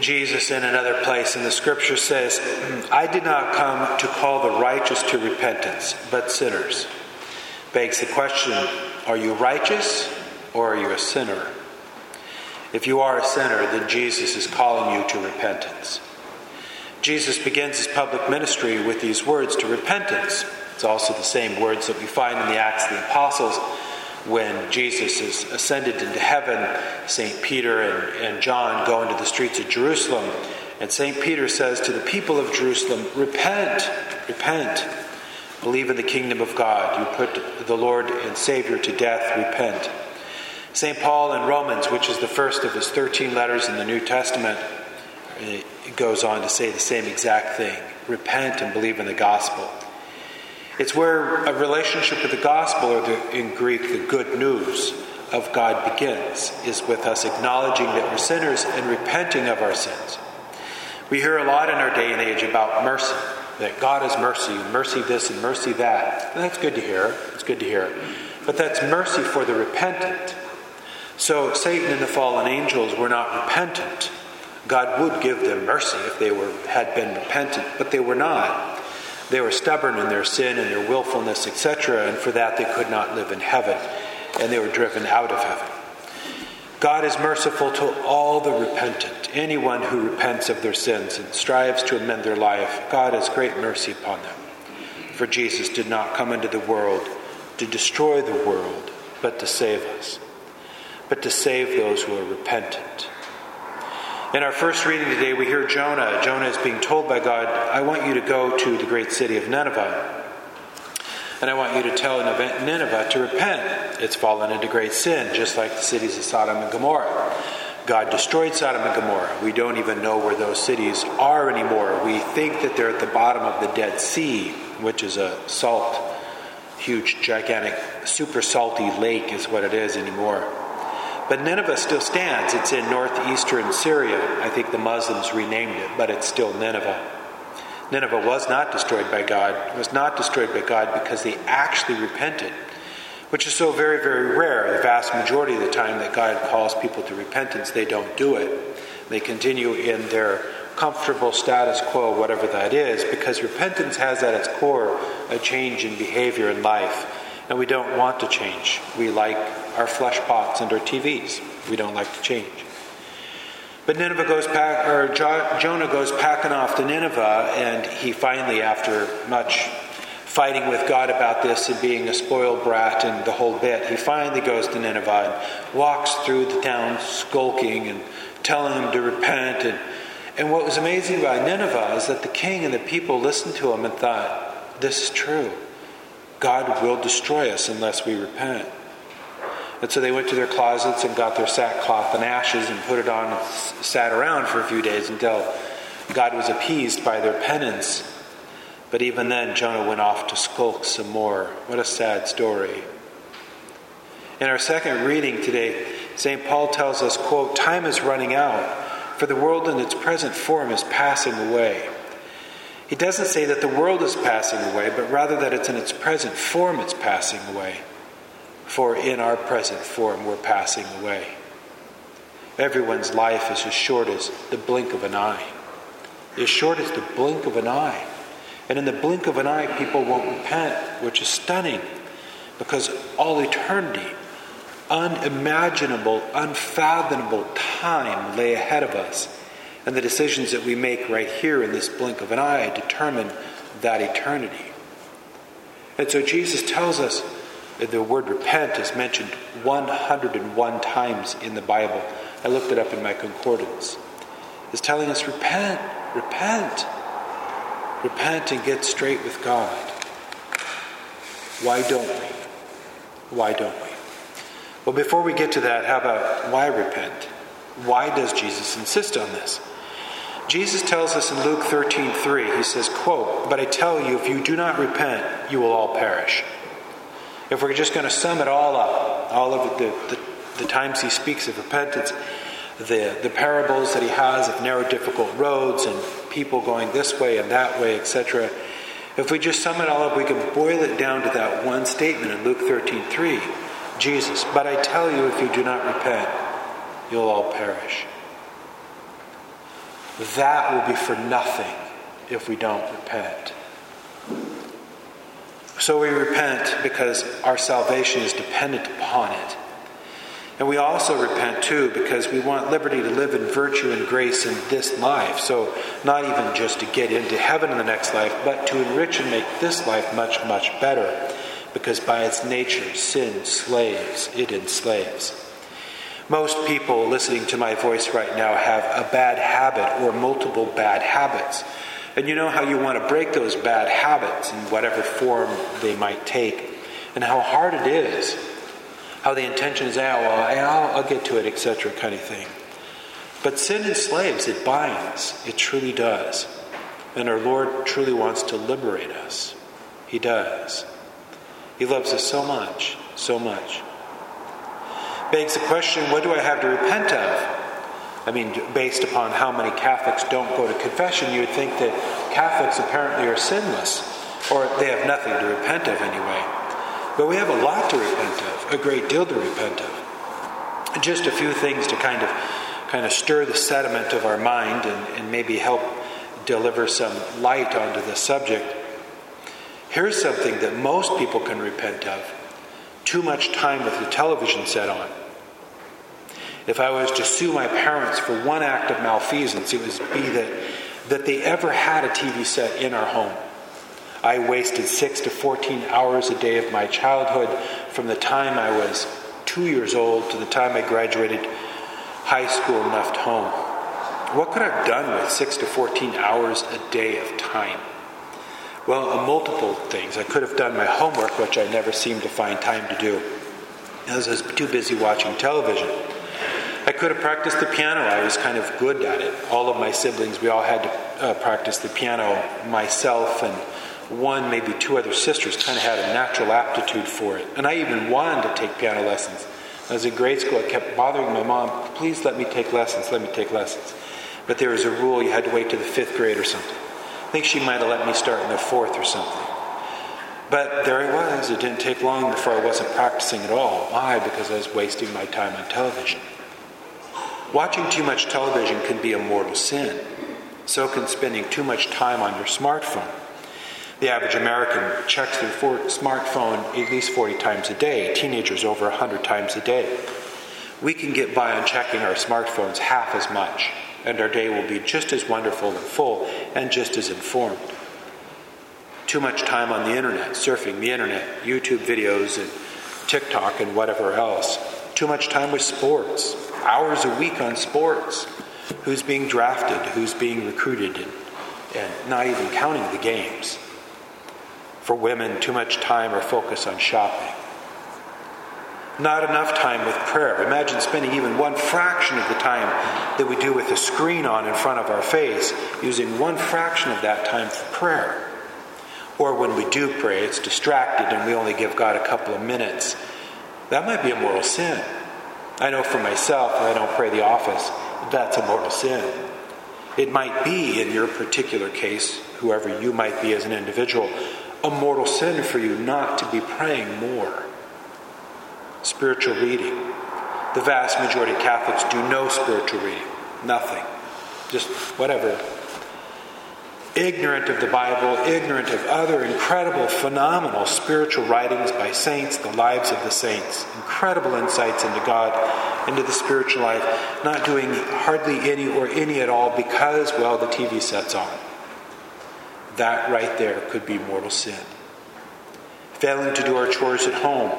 Jesus in another place in the scripture says, I did not come to call the righteous to repentance, but sinners. Begs the question are you righteous or are you a sinner? If you are a sinner, then Jesus is calling you to repentance. Jesus begins his public ministry with these words to repentance. It's also the same words that we find in the Acts of the Apostles when Jesus is ascended into heaven. St. Peter and, and John go into the streets of Jerusalem, and St. Peter says to the people of Jerusalem, Repent, repent, believe in the kingdom of God. You put the Lord and Savior to death, repent. St. Paul in Romans, which is the first of his 13 letters in the New Testament, goes on to say the same exact thing repent and believe in the gospel. It's where a relationship with the gospel, or the, in Greek, the good news of God begins, is with us acknowledging that we're sinners and repenting of our sins. We hear a lot in our day and age about mercy, that God is mercy, mercy this and mercy that. And that's good to hear. It's good to hear. But that's mercy for the repentant. So Satan and the fallen angels were not repentant. God would give them mercy if they were had been repentant, but they were not. They were stubborn in their sin and their willfulness, etc., and for that they could not live in heaven, and they were driven out of heaven. God is merciful to all the repentant, anyone who repents of their sins and strives to amend their life. God has great mercy upon them. For Jesus did not come into the world to destroy the world, but to save us, but to save those who are repentant. In our first reading today, we hear Jonah. Jonah is being told by God, I want you to go to the great city of Nineveh. And I want you to tell Nineveh to repent. It's fallen into great sin, just like the cities of Sodom and Gomorrah. God destroyed Sodom and Gomorrah. We don't even know where those cities are anymore. We think that they're at the bottom of the Dead Sea, which is a salt, huge, gigantic, super salty lake, is what it is anymore. But Nineveh still stands. It's in northeastern Syria. I think the Muslims renamed it, but it's still Nineveh. Nineveh was not destroyed by God. It was not destroyed by God because they actually repented, which is so very, very rare. The vast majority of the time that God calls people to repentance, they don't do it. They continue in their comfortable status quo, whatever that is, because repentance has at its core a change in behavior and life. And we don't want to change. We like our flesh pots and our TVs. We don't like to change. But Nineveh goes pack, or Jonah goes packing off to Nineveh, and he finally, after much fighting with God about this and being a spoiled brat and the whole bit, he finally goes to Nineveh and walks through the town skulking and telling them to repent. And, and what was amazing about Nineveh is that the king and the people listened to him and thought, this is true. God will destroy us unless we repent. And so they went to their closets and got their sackcloth and ashes and put it on and sat around for a few days until God was appeased by their penance. But even then, Jonah went off to skulk some more. What a sad story. In our second reading today, St. Paul tells us, quote, Time is running out, for the world in its present form is passing away. He doesn't say that the world is passing away, but rather that it's in its present form it's passing away for in our present form we're passing away. Everyone's life is as short as the blink of an eye. As short as the blink of an eye. And in the blink of an eye, people won't repent, which is stunning because all eternity, unimaginable, unfathomable time lay ahead of us. And the decisions that we make right here in this blink of an eye determine that eternity. And so Jesus tells us the word repent is mentioned 101 times in the Bible. I looked it up in my concordance. It's telling us repent, repent, repent and get straight with God. Why don't we? Why don't we? Well, before we get to that, how about why repent? Why does Jesus insist on this? Jesus tells us in Luke 13, 3, he says, quote, But I tell you, if you do not repent, you will all perish. If we're just going to sum it all up, all of the, the, the times he speaks of repentance, the, the parables that he has of narrow, difficult roads and people going this way and that way, etc. If we just sum it all up, we can boil it down to that one statement in Luke 13 3. Jesus, but I tell you, if you do not repent, you'll all perish. that will be for nothing if we don't repent. So we repent because our salvation is dependent upon it. And we also repent too because we want liberty to live in virtue and grace in this life. So, not even just to get into heaven in the next life, but to enrich and make this life much, much better. Because by its nature, sin slaves, it enslaves. Most people listening to my voice right now have a bad habit or multiple bad habits. And you know how you want to break those bad habits in whatever form they might take, and how hard it is how the intention is, oh, well, I'll, I'll get to it, etc., kind of thing. But sin enslaves, it binds, it truly does. And our Lord truly wants to liberate us. He does. He loves us so much, so much. Begs the question what do I have to repent of? I mean, based upon how many Catholics don't go to confession, you would think that Catholics apparently are sinless, or they have nothing to repent of anyway. But we have a lot to repent of, a great deal to repent of. Just a few things to kind of kind of stir the sediment of our mind and, and maybe help deliver some light onto the subject. Here's something that most people can repent of too much time with the television set on. If I was to sue my parents for one act of malfeasance, it would be that, that they ever had a TV set in our home. I wasted 6 to 14 hours a day of my childhood from the time I was two years old to the time I graduated high school and left home. What could I have done with 6 to 14 hours a day of time? Well, multiple things. I could have done my homework, which I never seemed to find time to do, I was too busy watching television. Could have practiced the piano. I was kind of good at it. All of my siblings, we all had to uh, practice the piano. Myself and one, maybe two other sisters kind of had a natural aptitude for it. And I even wanted to take piano lessons. I was in grade school, I kept bothering my mom, please let me take lessons, let me take lessons. But there was a rule you had to wait to the fifth grade or something. I think she might have let me start in the fourth or something. But there I was. It didn't take long before I wasn't practicing at all. Why? Because I was wasting my time on television. Watching too much television can be a mortal sin. So can spending too much time on your smartphone. The average American checks their smartphone at least 40 times a day, teenagers over 100 times a day. We can get by on checking our smartphones half as much, and our day will be just as wonderful and full and just as informed. Too much time on the internet, surfing the internet, YouTube videos, and TikTok, and whatever else. Too much time with sports, hours a week on sports. Who's being drafted, who's being recruited, and, and not even counting the games for women too much time or focus on shopping. Not enough time with prayer. Imagine spending even one fraction of the time that we do with a screen on in front of our face, using one fraction of that time for prayer. Or when we do pray, it's distracted and we only give God a couple of minutes. That might be a mortal sin. I know for myself, I don't pray the office, that's a mortal sin. It might be, in your particular case, whoever you might be as an individual, a mortal sin for you not to be praying more. Spiritual reading. The vast majority of Catholics do no spiritual reading. Nothing. Just whatever. Ignorant of the Bible, ignorant of other incredible, phenomenal spiritual writings by saints, the lives of the saints, incredible insights into God, into the spiritual life, not doing hardly any or any at all because, well, the TV set's on that right there could be mortal sin. Failing to do our chores at home.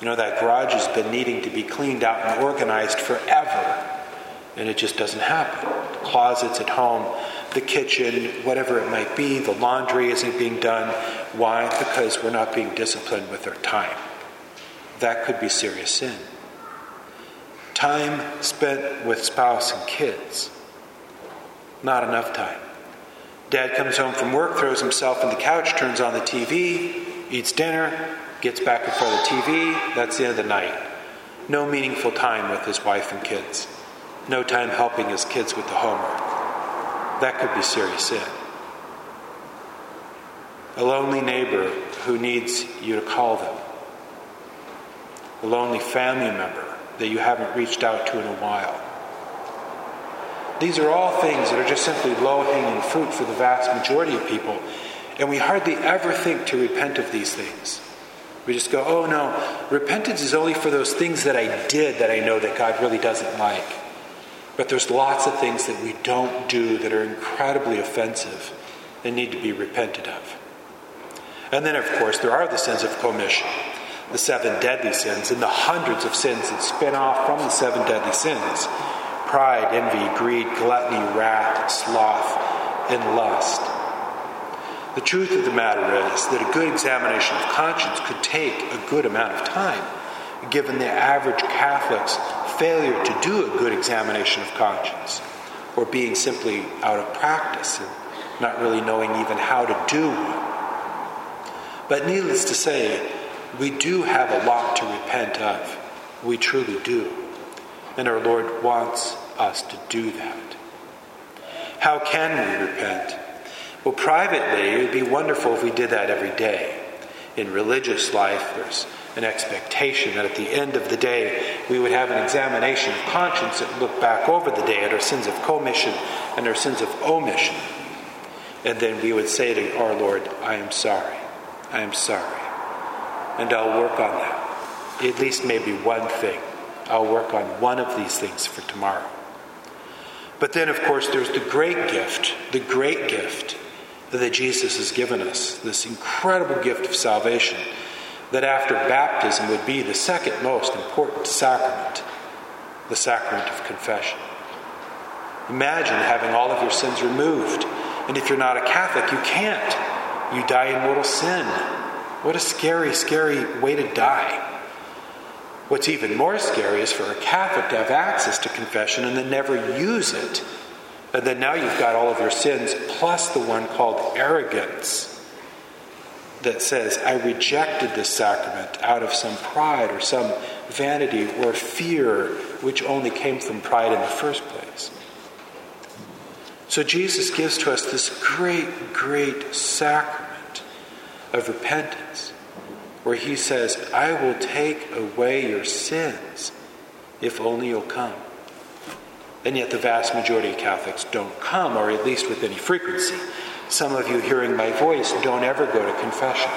You know, that garage has been needing to be cleaned out and organized forever, and it just doesn't happen. Closets at home, the kitchen, whatever it might be, the laundry isn't being done. Why? Because we're not being disciplined with our time. That could be serious sin. Time spent with spouse and kids. Not enough time. Dad comes home from work, throws himself on the couch, turns on the TV, eats dinner, gets back in front of the TV. That's the end of the night. No meaningful time with his wife and kids. No time helping his kids with the homework. That could be serious sin. A lonely neighbor who needs you to call them. A lonely family member that you haven't reached out to in a while These are all things that are just simply low hanging fruit for the vast majority of people. And we hardly ever think to repent of these things. We just go, oh no, repentance is only for those things that I did that I know that God really doesn't like. But there's lots of things that we don't do that are incredibly offensive and need to be repented of. And then, of course, there are the sins of commission, the seven deadly sins, and the hundreds of sins that spin off from the seven deadly sins pride, envy, greed, gluttony, wrath, sloth, and lust. The truth of the matter is that a good examination of conscience could take a good amount of time, given the average Catholic's failure to do a good examination of conscience, or being simply out of practice and not really knowing even how to do one. But needless to say, we do have a lot to repent of. We truly do. And our Lord wants us to do that. How can we repent? Well, privately, it would be wonderful if we did that every day. In religious life, there's an expectation that at the end of the day, we would have an examination of conscience and look back over the day at our sins of commission and our sins of omission. And then we would say to our Lord, I am sorry. I am sorry. And I'll work on that. At least maybe one thing. I'll work on one of these things for tomorrow. But then, of course, there's the great gift, the great gift that Jesus has given us, this incredible gift of salvation that after baptism would be the second most important sacrament, the sacrament of confession. Imagine having all of your sins removed. And if you're not a Catholic, you can't. You die in mortal sin. What a scary, scary way to die. What's even more scary is for a Catholic to have access to confession and then never use it. And then now you've got all of your sins plus the one called arrogance that says, I rejected this sacrament out of some pride or some vanity or fear which only came from pride in the first place. So Jesus gives to us this great, great sacrament of repentance where he says, I will take away your sins if only you'll come. And yet, the vast majority of Catholics don't come, or at least with any frequency. Some of you hearing my voice don't ever go to confession.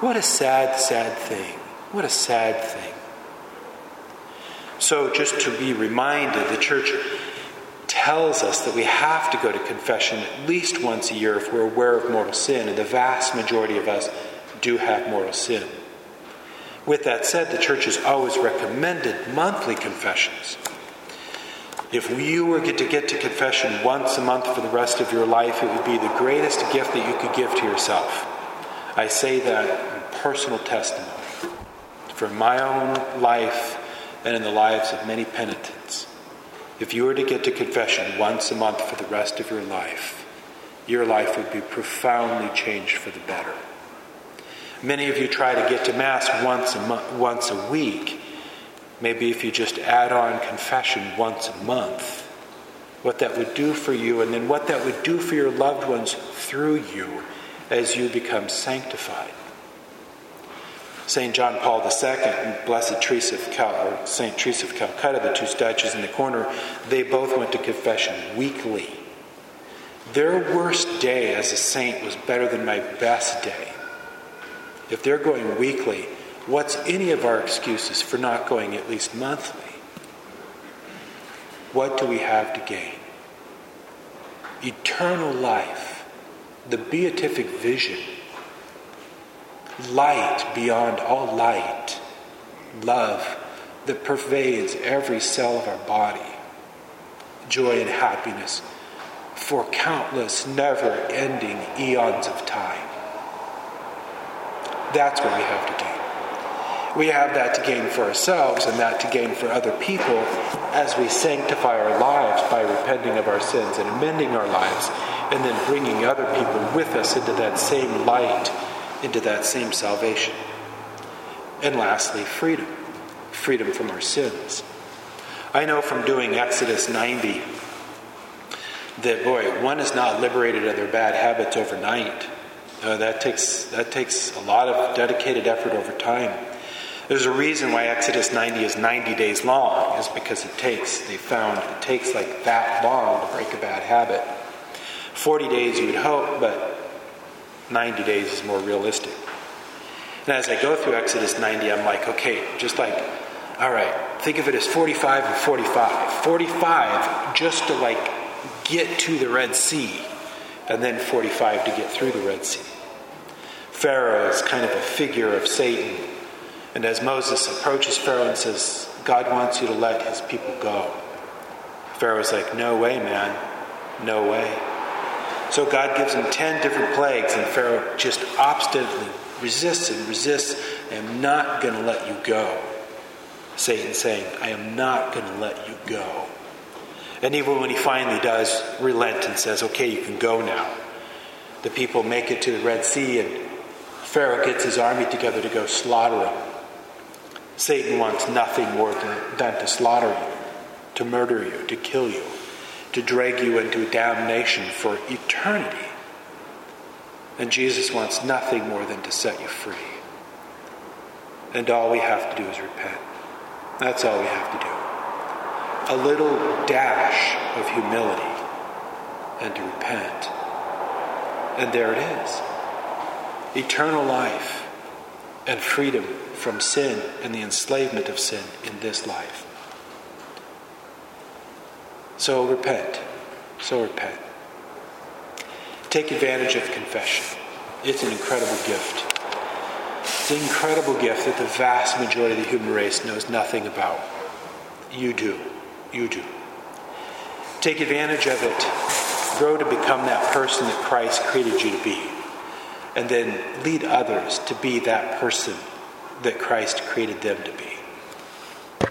What a sad, sad thing. What a sad thing. So, just to be reminded, the church tells us that we have to go to confession at least once a year if we're aware of mortal sin, and the vast majority of us do have mortal sin. With that said, the church has always recommended monthly confessions. If you were to get to confession once a month for the rest of your life, it would be the greatest gift that you could give to yourself. I say that in personal testimony from my own life and in the lives of many penitents. If you were to get to confession once a month for the rest of your life, your life would be profoundly changed for the better. Many of you try to get to Mass once a, mo- once a week. Maybe if you just add on confession once a month, what that would do for you, and then what that would do for your loved ones through you as you become sanctified. St. John Paul II and Blessed Teresa of Cal- or St. Teresa of Calcutta, the two statues in the corner, they both went to confession weekly. Their worst day as a saint was better than my best day if they're going weekly, what's any of our excuses for not going at least monthly? What do we have to gain? Eternal life, the beatific vision, light beyond all light, love that pervades every cell of our body, joy and happiness for countless, never ending eons of time. That's what we have to gain. We have that to gain for ourselves and that to gain for other people as we sanctify our lives by repenting of our sins and amending our lives and then bringing other people with us into that same light, into that same salvation. And lastly, freedom freedom from our sins. I know from doing Exodus 90 that, boy, one is not liberated of their bad habits overnight. Uh, that takes that takes a lot of dedicated effort over time. There's a reason why Exodus 90 is 90 days long, is because it takes, they found it takes like that long to break a bad habit. 40 days you would hope, but 90 days is more realistic. And as I go through Exodus 90, I'm like, okay, just like, all right, think of it as 45 and 45. 45 just to like get to the Red Sea, and then 45 to get through the Red Sea. Pharaoh is kind of a figure of Satan. And as Moses approaches Pharaoh and says, God wants you to let his people go, Pharaoh's like, no way, man, no way. So God gives him 10 different plagues, and Pharaoh just obstinately resists and resists. I am not going to let you go. Satan saying, I am not going to let you go. And even when he finally does relent and says, okay, you can go now, the people make it to the Red Sea, and Pharaoh gets his army together to go slaughter them. Satan wants nothing more than, than to slaughter you, to murder you, to kill you, to drag you into damnation for eternity. And Jesus wants nothing more than to set you free. And all we have to do is repent. That's all we have to do. A little dash of humility and to repent. And there it is eternal life and freedom from sin and the enslavement of sin in this life. So repent. So repent. Take advantage of confession. It's an incredible gift. It's an incredible gift that the vast majority of the human race knows nothing about. You do. You do. Take advantage of it. Grow to become that person that Christ created you to be. And then lead others to be that person that Christ created them to be.